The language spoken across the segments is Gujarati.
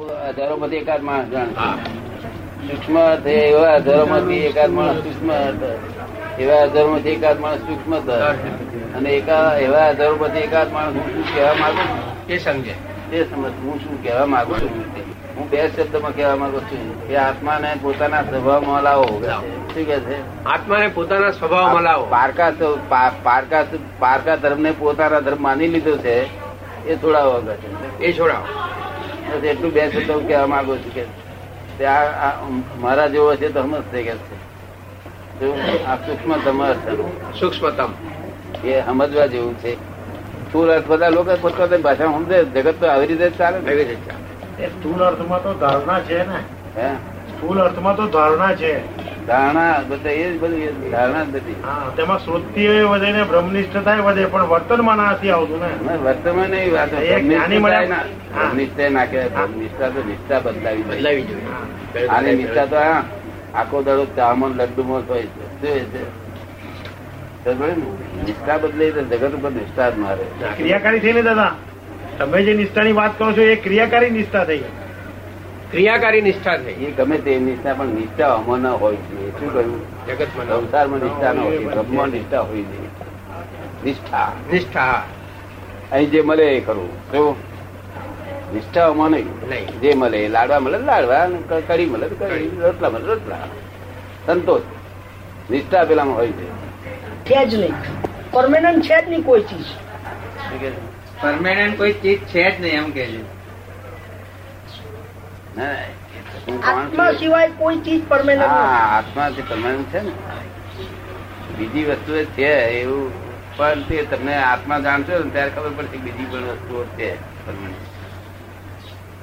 હજારો માંથી એકાદ માણસ જાણે. સૂક્ષ્મ અર્થ એવા હજારો માંથી એકાદ માણસ સૂક્ષ્મ એવા હજારો માંથી એકાદ માણસ સૂક્ષ્મ અને એકા એવા હજારો માંથી એકાદ માણસ હું શું કહેવા માંગુ એ સમજે. તે સમજ હું શું કહેવા માંગુ છું? હું બે શબ્દમાં કહેવા માંગુ છું. કે આત્માને પોતાના સ્વભાવમાં લાવો. શું કે છે? આત્માને પોતાના સ્વભાવમાં લાવો પારકા પારકા પારકા ધર્મને પોતાના ધર્મ માની લીધો છે એ થોડા છે. એ છોડાવો. બસ એટલું બે શબ્દો હું કહેવા માંગુ છું કે તે આ- આ મારા જેવો છે તો સમજશે કે છે. આ સૂક્ષ્મતમ અર્થ સૂક્ષ્મતમ. એ સમજવા જેવું છે. સ્થુલ અર્થ બધા લોકો પોતપોતાની ભાષા સમજે. જગત તો આવી રીતે ચાલે ને એવી રીતે એ સ્થૂળ અર્થમાં તો ધારણા છે ને. હે? સ્થુલ અર્થમાં તો ધારણા છે. ધારણા બધા એ જ બધું ધારણા જ બધી. તેમાં શ્રુતિ વધે ને બ્રહ્મનિષ્ઠ થાય વધે પણ વર્તનમાં નથી આવતું ને. વર્તમાન નહીં વાત. નિશ્ચય ના. કહેવાય નિષ્ઠા તો નિષ્ઠા બદલાવી બદલાવી જોઈએ. આની નિષ્ઠા તો આખો દાડો ચામન લડ્ડુમાં હોય છે. શું છે? નિષ્ઠા બદલે તો જગત ઉપર નિષ્ઠા જ મારે. ક્રિયાકારી થઈ ને દાદા? તમે જે નિષ્ઠાની વાત કરો છો એ ક્રિયાકારી નિષ્ઠા થઈ. ક્રિયાકારી નિષ્ઠા થઈ. એ ગમે તે નિષ્ઠા પણ નિષ્ઠા અમો ના હોય છે. શું કહ્યું? જગતમાં સંસારમાં નિષ્ઠા ના હોય બ્રહ્મ નિષ્ઠા હોય નહીં. નિષ્ઠા. નિષ્ઠા. અહીં જે મળે એ કરવું શું? નિષ્ઠા અમો નહીં. જે મળે લાડવા મળે લાડવા કરી કઢી મળે તો કઢી રોટલા મળે રોટલા. સંતોષ. નિષ્ઠા પેલામાં હોય છે. છે જ નહીં. પરમેનન્ટ છે જ નહીં કોઈ ચીજ. શું પરમેનન્ટ કોઈ ચીજ છે જ નહીં એમ કે છે. આત્મા? સિવાય કોઈ ચીજ પરમેનન્ટ આત્મા જે પરમાનન્ટ છે ને. બીજી વસ્તુ છે એવું પણ તે તમને આત્મા જાણશો ને ત્યારે ખબર પડશે બીજી પણ વસ્તુઓ છે.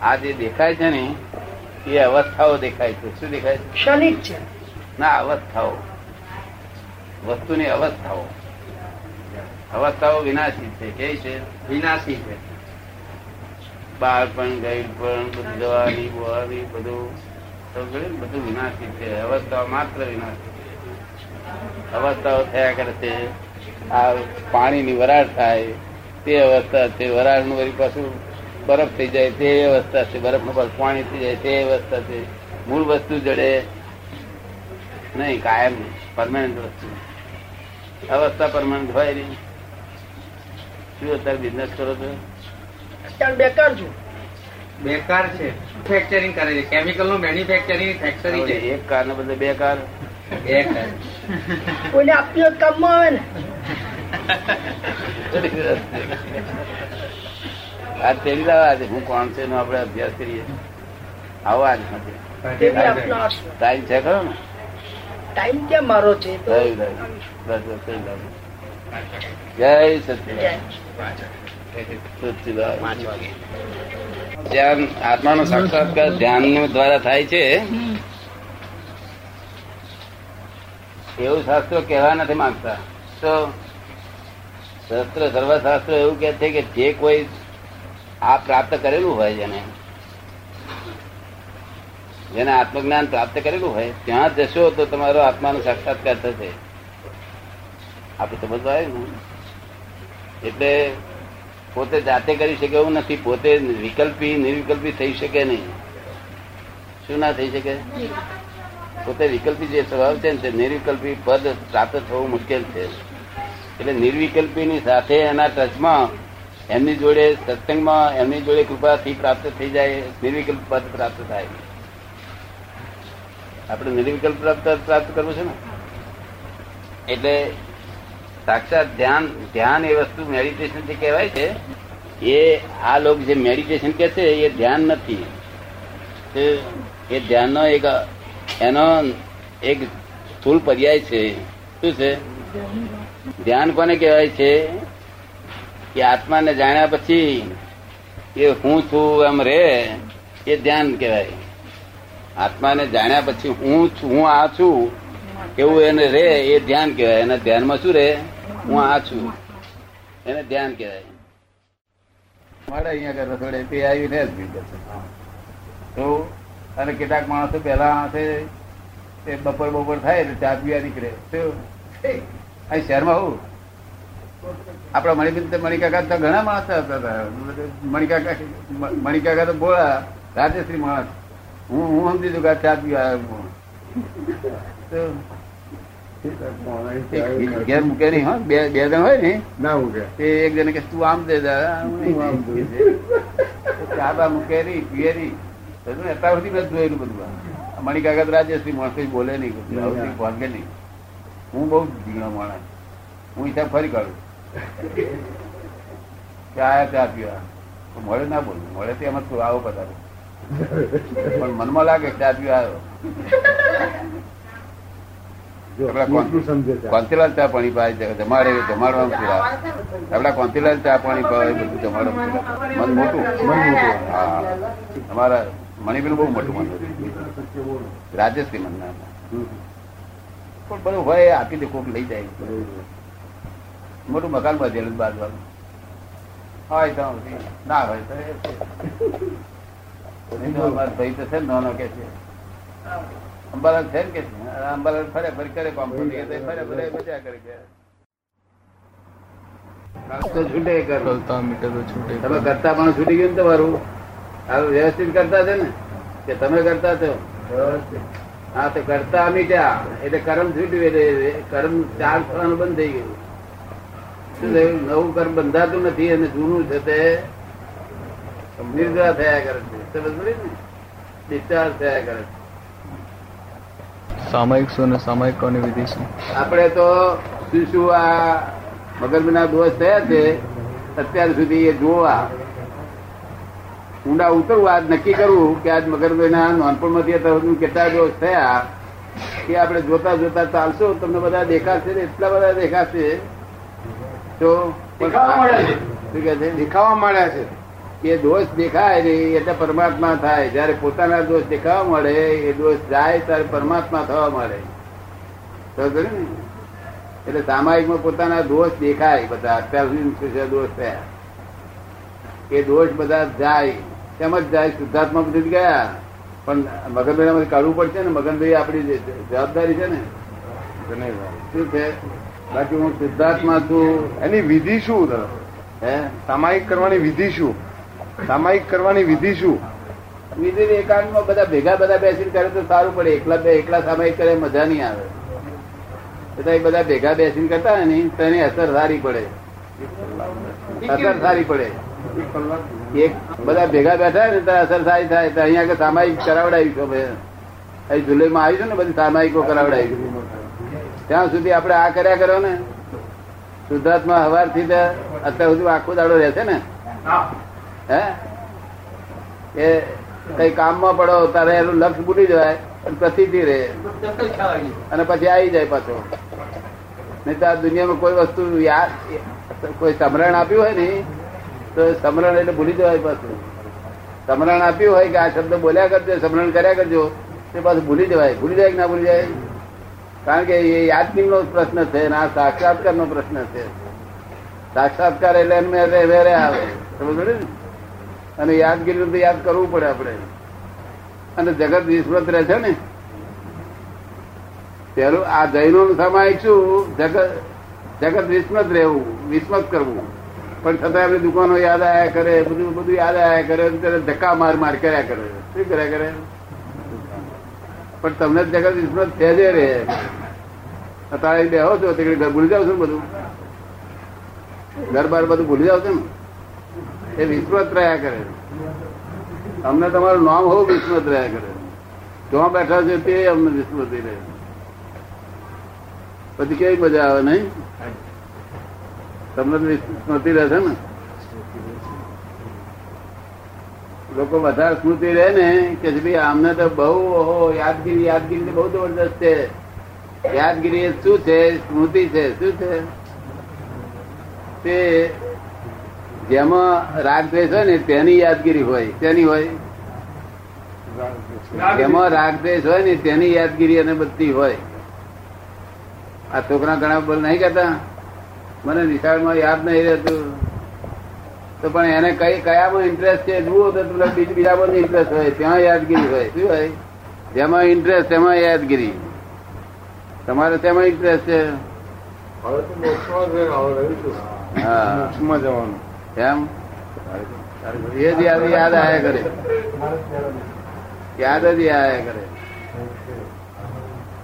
આ જે દેખાય છે ને એ અવસ્થાઓ દેખાય છે. શું દેખાય છે? ક્ષણિક છે. ના અવસ્થાઓ. વસ્તુની અવસ્થાઓ. અવસ્થાઓ વિનાશી છે. કે છે? વિનાશી છે. બાળપણ ગઈડપણ બધું જવાની બોવાની, બધું. બધું વિનાશી છે. અવસ્થા માત્ર વિનાશી છે. અવસ્થાઓ થયા કરે છે. આ પાણીની વરાળ થાય, તે અવસ્થા છે. વરાળનું વળી પાછું બરફ થઈ જાય, તે અવસ્થા છે. બરફનું પાછું પાણી થઈ જાય, તે અવસ્થા છે. મૂળ વસ્તુ જડે નહીં, કાયમ પરમાનન્ટ વસ્તુ. અવસ્થા પરમાનન્ટ હોય નહીં. શું અત્યારે બિઝનેસ કરો છો? અત્યારે બેકાર છું. બેકાર છે. ફેક્ચરિંગ કરે છે. કેમિકલનું મેન્યુફેક્ચરિંગ ફેક્ટરી છે. એક કાર ને બદલે બે કાર બેકાર કોઈને આપતી હોય કામમાં આવે ને આ તેડી લાવા છે. હું કોણ છે એનો આપણે અભ્યાસ કરીએ. આવો આજ બી આપનો આશરો. ટાઈમ છે ખરો ને? ટાઈમ ક્યાં મારો છે. જય વાગે ધ્યાન, આત્માનો સાક્ષાત્કાર ધ્યાન દ્વારા થાય છે. એવું શાસ્ત્રો કહેવા નથી માંગતા. તો શસ્ત્ર, સર્વશાસ્ત્ર એવું કે છે કે જે કોઈ આ પ્રાપ્ત કરેલું હોય જેને જેને આત્મજ્ઞાન પ્રાપ્ત કરેલું હોય, ત્યાં જશો તો તમારો આત્માનો સાક્ષાત્કાર થશે. આપણે સમજવા આવ્યું એટલે પોતે જાતે કરી શકે એવું નથી. પોતે વિકલ્પી, નિર્વિકલ્પી થઈ શકે નહીં. શું ના થઈ શકે? પોતે વિકલ્પી જે સ્વભાવ છે ને નિર્વિકલ્પી પદ પ્રાપ્ત થવું મુશ્કેલ છે. એટલે નિર્વિકલ્પીની સાથે એના ટચમાં એમની જોડે સત્સંગમાં એમની જોડે કૃપાથી પ્રાપ્ત થઈ જાય, નિર્વિકલ્પ પદ પ્રાપ્ત થાય. આપણે નિર્વિકલ્પ પ્રાપ્ત પ્રાપ્ત કરવું છે ને? એટલે સાક્ષાત ધ્યાન ધ્યાન એ વસ્તુ મેડિટેશન જે કહેવાય છે. એ આ લોક જે મેડિટેશન કે છે, એ ધ્યાન નથી. એ ધ્યાનનો એક, એનો એક સ્થૂલ પર્યાય છે. શું છે? ધ્યાન કોને કહેવાય છે? કે આત્માને જાણ્યા પછી એ હું છું એમ રે, એ ધ્યાન કહેવાય. આત્માને જાણ્યા પછી હું હું આ છું, એવું એને રે, એ ધ્યાન કહેવાય. એના ધ્યાનમાં શું રે? હું આ છું. એને ધ્યાન કહેવાય. મારે અહીંયા આગળ રસોડે તે આવીને જ ભી તો અને કેટલાક માણસો પહેલા છે તે બપોર બપોર થાય એટલે ચા પીવા નીકળે. તો અહીં શહેરમાં હું? આપડા મણિબેન મણિકાકા તો ઘણા માણસો હતા મણિકાકા મણિકાકા તો બોળા, રાજેશ્રી માણસ. હું હું સમજી દઉં કે ચા પીવા આવ્યો. ઘેર મૂકે નહીં હો? બે બે જણ હોય ને? ના ઉગે તે એક જણ કે તું આમ દે. ચા બા મૂકે નહીં પીએ નહીં અત્યાર સુધી મેં જોયેલું બધું આ. મણિકાકા તો રાજશ્રી માણસ બોલે નહીં ભાગે નહીં. હું બહુ ધીણો માણસ. હું હિસાબ ફરી કાઢું. ચા આયા ચા પીવા. મળે ના બોલું. મળે તો એમાં તું આવો પધારો. પણ મનમાં લાગે ચા પીવા આવ્યો જો આપણા કોણ- એટલું સમજે છે કોંતીલાલ ચા પાણી પાય જમાડે જમાડવાનું આપડા કોંતીલાલ ચા પાણી પાય બધું જમાડવાનું. મન મોટું. મન મોટું. હા. અમારા મણિબેન બહુ મોટું મન રાજશ્રી મન પણ બધું હોય આપી દે કોક લઈ જાય. મોટું મકાન બાંધેલું બાંધવાનું હોય તો ના હોય તો ભાઈ તો છે ને નાનો કે છે. અંબાલાલ છે? કે અંબાલાલ ફરે ફરી કરે કામ ફરે ફરે ફરે મજા કરે કે તો છૂટે કર મીટર તો છૂટે. તમે કરતા પણ છૂટી ગયું તમારું? આ વ્યવસ્થિત કરતા છે ને? કે તમે કરતા છો? હા તો કરતા મીટ્યા. એટલે કર્મ છૂટ્યું કર્મ ચાર થવાનું બંધ થઈ ગયું. શું થયું? નવું કર્મ બંધાતું નથી અને જૂનું છે તે નિર્દ્રા થયા કરે છે. સમજ ને? ડિસ્ચાર્જ થયા કરે છે. સામાયિક શું ને સામાયિકોની વિધિ શું? આપણે તો શું શું આ મગજના દોષ થયા છે અત્યાર સુધી એ જોવા. ઊંડા ઉતરવું આજ નક્કી કરવું કે આજ મગરભાઈના નાનપણમાંથી અત્યાર કેટલા દોષ થયા કે આપણે જોતા જોતા ચાલશો તમને બધા દેખાશે ને એટલા બધા દેખાશે. તો દેખાવા મળ્યા છે. દેખાવા મળ્યા છે. એ દોષ દેખાય ને એટલે પરમાત્મા થાય. જયારે પોતાના દોષ દેખાવા મળે એ દોષ જાય ત્યારે પરમાત્મા થવા મળે. ને? એટલે સામાયિકમાં પોતાના દોષ દેખાય બધા. અત્યાર સુધી દોષ થયા? એ દોષ બધા જાય. તેમ જ જાય? શુદ્ધાત્મા બધી જ ગયા. પણ મગનભાઈ કાઢવું પડશે ને? મગનભાઈ આપણી જવાબદારી છે ને? શું છે? બાકી હું શુદ્ધાત્મા છું. એની વિધિ શું? હે? સામાયિક કરવાની વિધિ શું? સામાયિક કરવાની વિધિ શું? વિધિ એકાંતમાં બધા ભેગા બધા બેસીને કરે તો સારું પડે. એકલા બે એકલા સામાયિક કરે, મજા નહીં આવે. બધા બધા ભેગા બેસીને કરતા ને, તેની અસર સારી પડે. અસર સારી પડે. એક બધા ભેગા બેઠા ને, તો અસર સારી થાય. તો અહીંયા આગળ સામાયિક કરાવડાવી છો અહીં જુલાઈમાં આવી છે ને, બધી સામાયિકો કરાવડાવી ત્યાં સુધી આપણે આ કર્યા કરો ને. શુદ્ધાત્મા હવારથી અત્યાર સુધી આખો દાડો રહેશે ને. હે? એ કઈ કામમાં પડો, તારે એનું લક્ષ ભૂલી જવાય અને પ્રસિદ્ધિ રહે. અને પછી આવી જાય પાછો. નહીં તો આ દુનિયામાં કોઈ વસ્તુ યાદ કોઈ સમરણ આપ્યું હોય ને, તો સમરણ એટલે ભૂલી જવાય પાછું. સમરણ આપ્યું હોય કે આ શબ્દ બોલ્યા કરજો, સમરણ કર્યા કરજો, તે પાછું ભૂલી જવાય. ભૂલી જાય કે ના ભૂલી જાય? કારણ કે એ યાદગીરીનો પ્રશ્ન છે અને આ સાક્ષાત્કારનો પ્રશ્ન છે. સાક્ષાત્કાર એટલે એમને વેરે આવે. સમજ ને? અને યાદગીરી તો યાદ કરવું પડે આપણે. અને જગત વિસ્મૃત રહે છે ને? પેલું આ જૈનો સામાયિક શું જગત જગત વિસ્મત રહેવું, વિસ્મત કરવું. પણ છતાં એમની દુકાનો યાદ આયા કરે, બધું બધું યાદ આયા કરે ત્યારે ધક્કા માર માર કર્યા કરે. શું કર્યા કરે? પણ તમને જગત વિસ્મૃત સહેજે રહે અત્યારે બેહો છો તે ભૂલી જાવ છો બધું? ઘર બાર બધું ભૂલી જાવ છો ને? એ વિસ્મૃત રહ્યા કરે અમને તમારું નામ હોવું વિસ્મૃત રહ્યા કરે ક્યાં બેઠા છે તે અમને વિસ્મૃતિ રહે પછી કેવી મજા આવે નહીં? તમને તો સ્મૃતિ રહેશે ને? લોકો વધારે સ્મૃતિ રહે ને કે ભાઈ અમને તો બહુ, ઓહો, યાદગીરી યાદગીરી તો બહુ જબરદસ્ત છે. યાદગીરી એ શું છે? સ્મૃતિ છે. શું છે? તે જેમાં રાગ દ્વેષ હોય ને તેની યાદગીરી હોય તેની હોય. જેમાં રાગ દ્વેષ હોય ને તેની યાદગીરી અને બધી હોય. આ છોકરા ઘણા બોલ નહીં કહેતા. મને નિશાળમાં યાદ નહીં રહેતું. તો પણ એને કઈ કયામાં ઇન્ટરેસ્ટ છે જુઓ તો તમને બીજ- બીજા બધું ઇન્ટરેસ્ટ હોય ત્યાં યાદગીરી હોય. શું હોય? જેમાં ઇન્ટરેસ્ટ તેમાં યાદગીરી. તમારે તેમાં ઇન્ટરેસ્ટ છે? હા. જવાનું. એમ? એ જ યાદ યાદ આયા કરે. યાદ જ આયા કરે.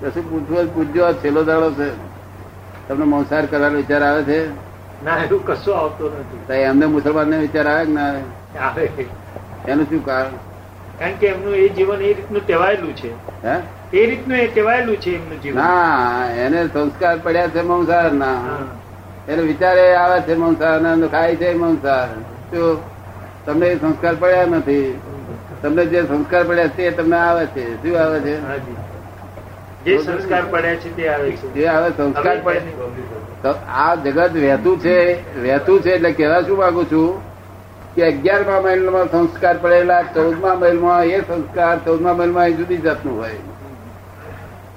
કશું પૂછવું પૂછજો છેલ્લો દાડો છે. તમને મંસાર કરવાનો વિચાર આવે છે? ના એવું કશું આવતો નથી. એમને મુસલમાન ને વિચાર આવે કે ના આવે? એનું શું કારણ? કારણ કે એમનું એ જીવન એ રીતનું ટેવાયેલું છે. હે? એ રીતનું એ ટેવાયેલું છે એમનું જીવન. ના એને સંસ્કાર પડ્યા છે મંસાર ના. એને વિચારે આવે છે મંસાર ને ખાય છે મંસાર શું? તમને સંસ્કાર પડ્યા નથી. તમને જે સંસ્કાર પડ્યા છે તે તમને આવે છે. શું આવે છે? જે સંસ્કાર પડ્યા છે તે આવે છે. જે આવે સંસ્કાર પડે તો આ જગત વહેતું છે વહેતું છે એટલે કહેવા શું માંગુ છું? કે અગિયારમા મહિલમાં સંસ્કાર પડેલા ચૌદમા મહિલમાં એ સંસ્કાર ચૌદમા મહિલમાં એ જુદી જાતનું હોય.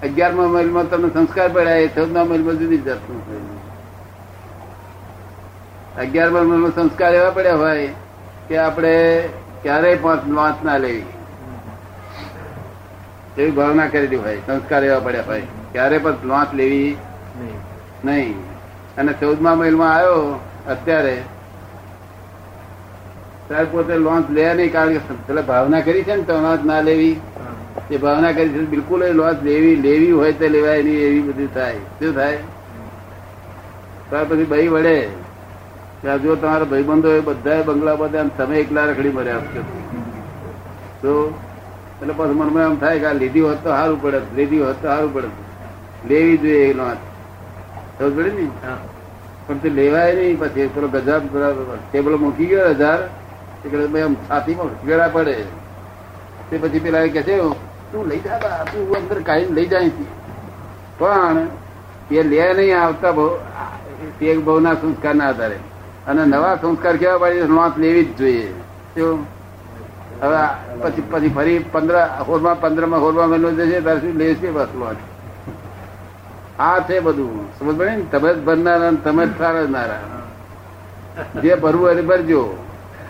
અગિયારમા મહિલમાં તમને સંસ્કાર પડ્યા એ ચૌદમા મહિલમાં જુદી જાતનું હોય. અગિયારમા મહિલમાં સંસ્કાર એવા પડ્યા હોય કે આપણે ક્યારેય પાંચ ના લેવી. એવી ભાવના કરેલી હોય, સંસ્કાર એવા પડ્યા હોય. ક્યારે પણ લોંચ લેવી. નહીં. અને ચૌદમા મહિલમાં આવ્યો અત્યારે ત્યારે પોતે લોન્ચ લે નહીં કારણ કે પેલા ભાવના કરી છે ને તો લોન્ચ ના લેવી. એ ભાવના કરી છે બિલકુલ એ લોન્ચ લેવી લેવી હોય તો લેવાય નહીં, એવી બધી થાય. શું થાય? ત્યાર પછી બહી વડે આ જો તમારા ભાઈબંધો એ બધા બંગલા બધા તમે એકલા રખડી મર્યા આપશો તો એટલે પછી મનમાં એમ થાય કે આ લીધી હોત તો સારું પડે લીધી હોત તો સારું પડે. લેવી જોઈએ એનો સમજ પડે ને? હા. પણ તે લેવાય નહીં પછી. પેલો ગજાબ ટેબલ મૂકી ગયો હજાર. એટલે એમ છાતીમાં ગળા પડે. તે પછી પેલા કે છે તું લઈ જા તું અંદર કાઢી લઈ જાય અહીંથી." પણ એ લે નહીં આવતા બહુ તે બહુના સંસ્કારના આધારે. અને નવા સંસ્કાર કેવા પડે નોંધ લેવી જ જોઈએ. હવે પછી પછી ફરી પંદર હોરમાં પંદરમાં હોરમાં મહિનો જશે ત્યારે શું લેશે બસ લોટ આ છે બધું. સમજ પડે ને? તમે જ ભરનારા તમે જ સારનારા. જે ભરવું તે ભરજો.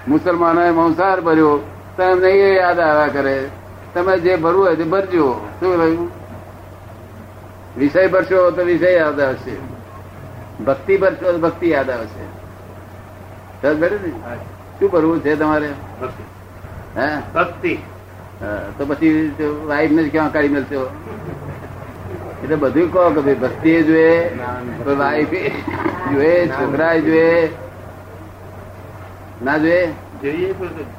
મુસલમાનોએ મંસાહાર ભર્યો. તમને એ યાદ આવ્યા કરે. તમે જે ભરવું હોય તે ભરજો. શું રહ્યું વિષય ભરશો તો વિષય યાદ આવશે. ભક્તિ ભરશો તો ભક્તિ યાદ આવશે. શું કરવું છે તમારે? હે? તો પછી વાઈફ ને ક્યાં કાઢી મળશો? એટલે બધું કહો કે ભાઈ ભક્તિ જોઈએ વાઈફ જોઈએ છોકરા જોઈએ. ના જોઈએ?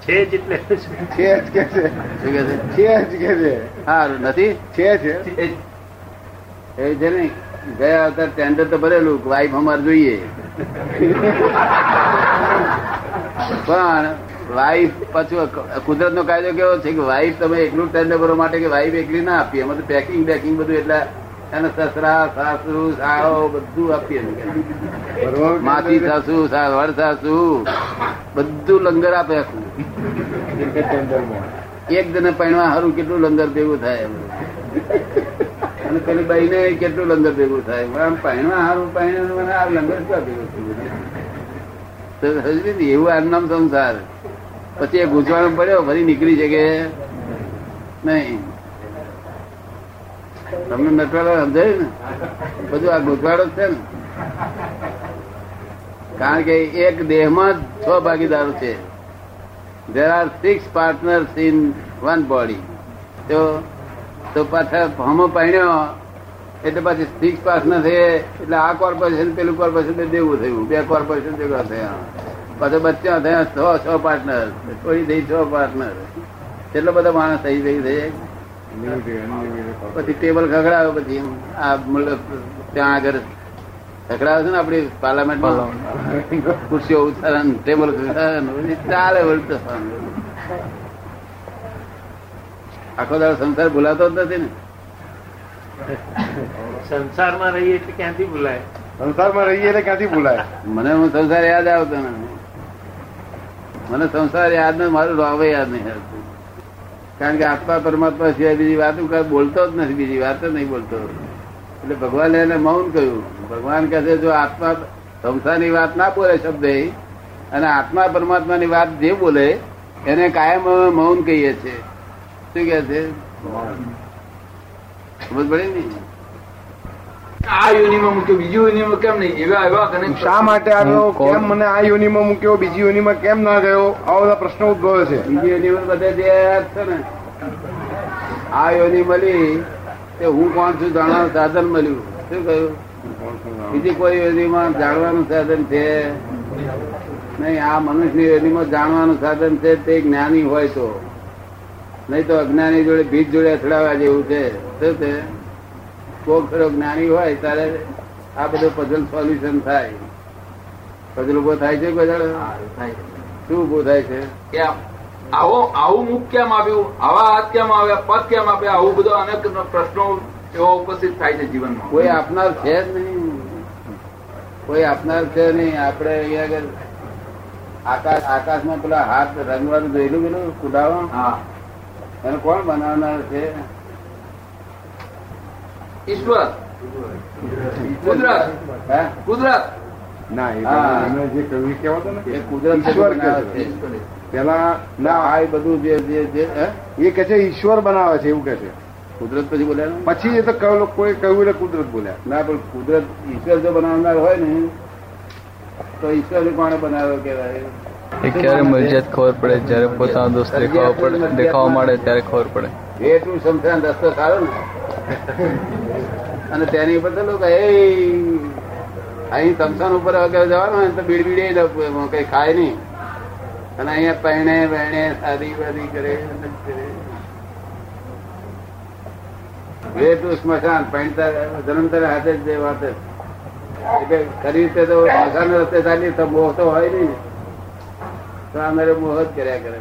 છે જ કે છે. કે છે? છે જ કે છે. સારું નથી? છે છે એ છે ને ગયા અવતાર ટેન્ડર તો ભરેલું વાઈફ અમારે જોઈએ. પણ વાઈફ પાછું કુદરત નો કાયદો કેવો છે કે વાઈફ તમે એકલું ટેન્ડર કરવા માટે કે વાઈફ એકલી ના આપીએ? અમે તો પેકિંગ બેકિંગ બધું એટલે એને સસરા સાસુ સાળો બધું આપીએ માસી સાસુ વડ સાસુ બધું લંગર આપે આખું. એક જણે પૈણવા સારું કેટલું લંગર ભેગું થાય અને પેલી બાઈ ને કેટલું લંગર ભેગું થાય આમ પૈણવા સારું પૈણ મને આ લંગર ક્યાં ભેગું થયું? એવું નામ સંસાર. પછી એ ગુજવાનો પડ્યો, ફરી નીકળી શકે? નહીં. તમને નટવાડો સમજાયું ને? બધું આ ગુજવાડો જ છે ને. કારણ કે એક દેહમાં જ છ ભાગીદારો છે. There are six partners in one body તો પાછા હમો પહેણ્યો એટલે પછી સિક્સ પાર્ટનર છે એટલે આ કોર્પોરેશન પેલું કોર્પોરેશન દેવું થયું. બે કોર્પોરેશન ભેગા થયા. પાછા બચ્ચા થયા છ છ પાર્ટનર થોડી થઈ છ પાર્ટનર કેટલો બધો માણસ થઈ થઈ થઈ. પછી ટેબલ ખખડાવે પછી આ મતલબ ત્યાં આગળ ખખડાવે છે ને આપડી પાર્લામેન્ટમાં ખુરશીઓ ઉતારે ટેબલ ખખડાવે ચાલે વળતો આખો દાડો સંસાર ભૂલાતો જ નથી ને. સંસારમાં રહીએ એટલે ક્યાંથી ભૂલાય? સંસારમાં રહીએ એટલે ક્યાંથી ભૂલાય? મને હું સંસાર યાદ આવતો ને મને સંસાર યાદ નથી મારું રોવે યાદ નહીં આવતું. કારણ કે આત્મા પરમાત્મા સિવાય બીજી વાત હું કાંઈ બોલતો જ નથી બીજી વાત જ નહીં બોલતો. એટલે ભગવાને એને મૌન કહ્યું ભગવાન કહે છે જો આત્મા સંસારની વાત ના બોલે શબ્દ અને આત્મા પરમાત્માની વાત જે બોલે એને કાયમ અમે મૌન કહીએ છીએ. શું કે છે? સમજ પડે ને આ યોનિમાં મૂક્યો બીજી યોનિમાં કેમ નહીં? એવા એવા કનેક્ટ શા માટે આવ્યો હું કોણ? કેમ મને આ યોનિમાં મૂક્યો? બીજી યોનિમાં કેમ ના ગયો? આવા બધા પ્રશ્નો ઉદભવે છે. બીજી યોનિમાં બધે જે છે ને આ યોની મળી તે હું કોણ છું જાણવાનું સાધન મળ્યું. શું કહ્યું? બીજી કોઈ યોનિમાં જાણવાનું સાધન છે? નહીં આ મનુષ્યની યોનિમાં જાણવાનું સાધન છે તે જ્ઞાની હોય તો. નહીં તો અજ્ઞાની જોડે ભીત જોડે અથડાવા જેવું છે. શું છે? કોક ખરો જ્ઞાની હોય ત્યારે આ બધું પઝલ સોલ્યુશન થાય. પઝલ ઊભો થાય છે કોઈ શું ઊભો થાય છે? આવો આવું મુખ કેમ આવ્યું આવા હાથ કેમ આવ્યા પદ કેમ આપ્યા આવું બધો અનેક પ્રશ્નો એવો ઉપસ્થિત થાય છે જીવનમાં. કોઈ આપનાર છે જ નહીં. કોઈ આપનાર છે નહીં. આપણે અહીંયા આગળ આકાશ આકાશમાં પેલા હાથ રંગવાનું જોયેલું પેલું કુડાવા હા. એને કોણ બનાવનાર છે? ઈશ્વર. કુદરત. કુદરત. ના એ જે કવિ કહેવાતો ને એ કુદરત ઈશ્વર છે. પેલા ના આ બધું જે જે એ કે છે ઈશ્વર બનાવે છે એવું કે છે. કુદરત પછી બોલ્યા પછી એ તો કોઈ કહ્યું એટલે કુદરત બોલ્યા. ના પણ કુદરત ઈશ્વર જો બનાવનાર હોય ને તો ઈશ્વર કોણે બનાવ્યો કેવાય એ ક્યારે મરજિયાત ખબર પડે. જયારે પોતાનો દોસ્ત દેખાવા પડે દેખાવા માંડે ત્યારે ખબર પડે. એ ટુ રસ્તો સારો ને. અને તેની ઉપર તો લોકો એ અહીં તમસાન ઉપર વગર જવાનું હોય તો બીડબીડે કઈ ખાય નહીં. અને અહીંયા પહેણે વહેણે સાદી વાદી કરે વે ટુ સ્મશાન પહેણતા જન્મતર હાથે જ જે વાત. ખરી રીતે તો સ્મશાન રસ્તે ચાલી તો મોહ તો હોય નહીં. તો આ મારે મોહ જ કર્યા કરે